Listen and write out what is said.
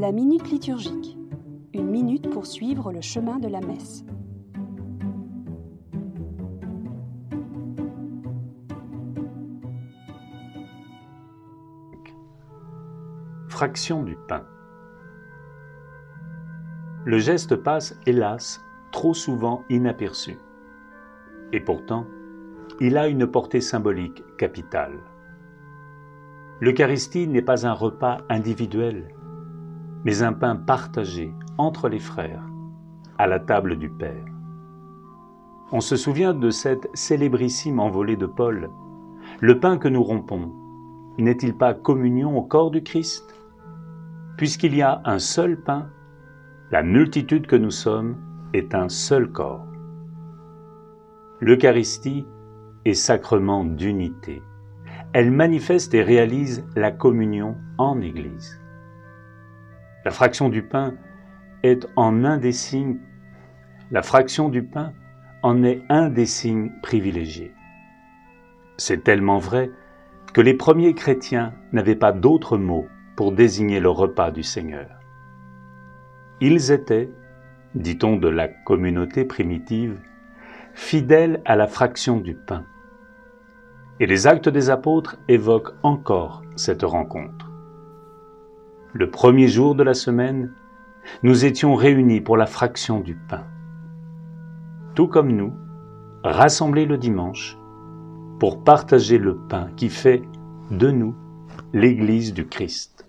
La minute liturgique. Une minute pour suivre le chemin de la messe. Fraction du pain. Le geste passe, hélas, trop souvent inaperçu. Et pourtant, il a une portée symbolique capitale. L'Eucharistie n'est pas un repas individuel, mais un pain partagé entre les frères, à la table du Père. On se souvient de cette célébrissime envolée de Paul. Le pain que nous rompons, n'est-il pas communion au corps du Christ? Puisqu'il y a un seul pain, la multitude que nous sommes est un seul corps. L'Eucharistie est sacrement d'unité. Elle manifeste et réalise la communion en Église. La fraction du pain est en un des signes, la fraction du pain en est un des signes privilégiés. C'est tellement vrai que les premiers chrétiens n'avaient pas d'autre mot pour désigner le repas du Seigneur. Ils étaient, dit-on de la communauté primitive, fidèles à la fraction du pain. Et les actes des apôtres évoquent encore cette rencontre. Le premier jour de la semaine, nous étions réunis pour la fraction du pain. Tout comme nous, rassemblés le dimanche, pour partager le pain qui fait de nous l'Église du Christ.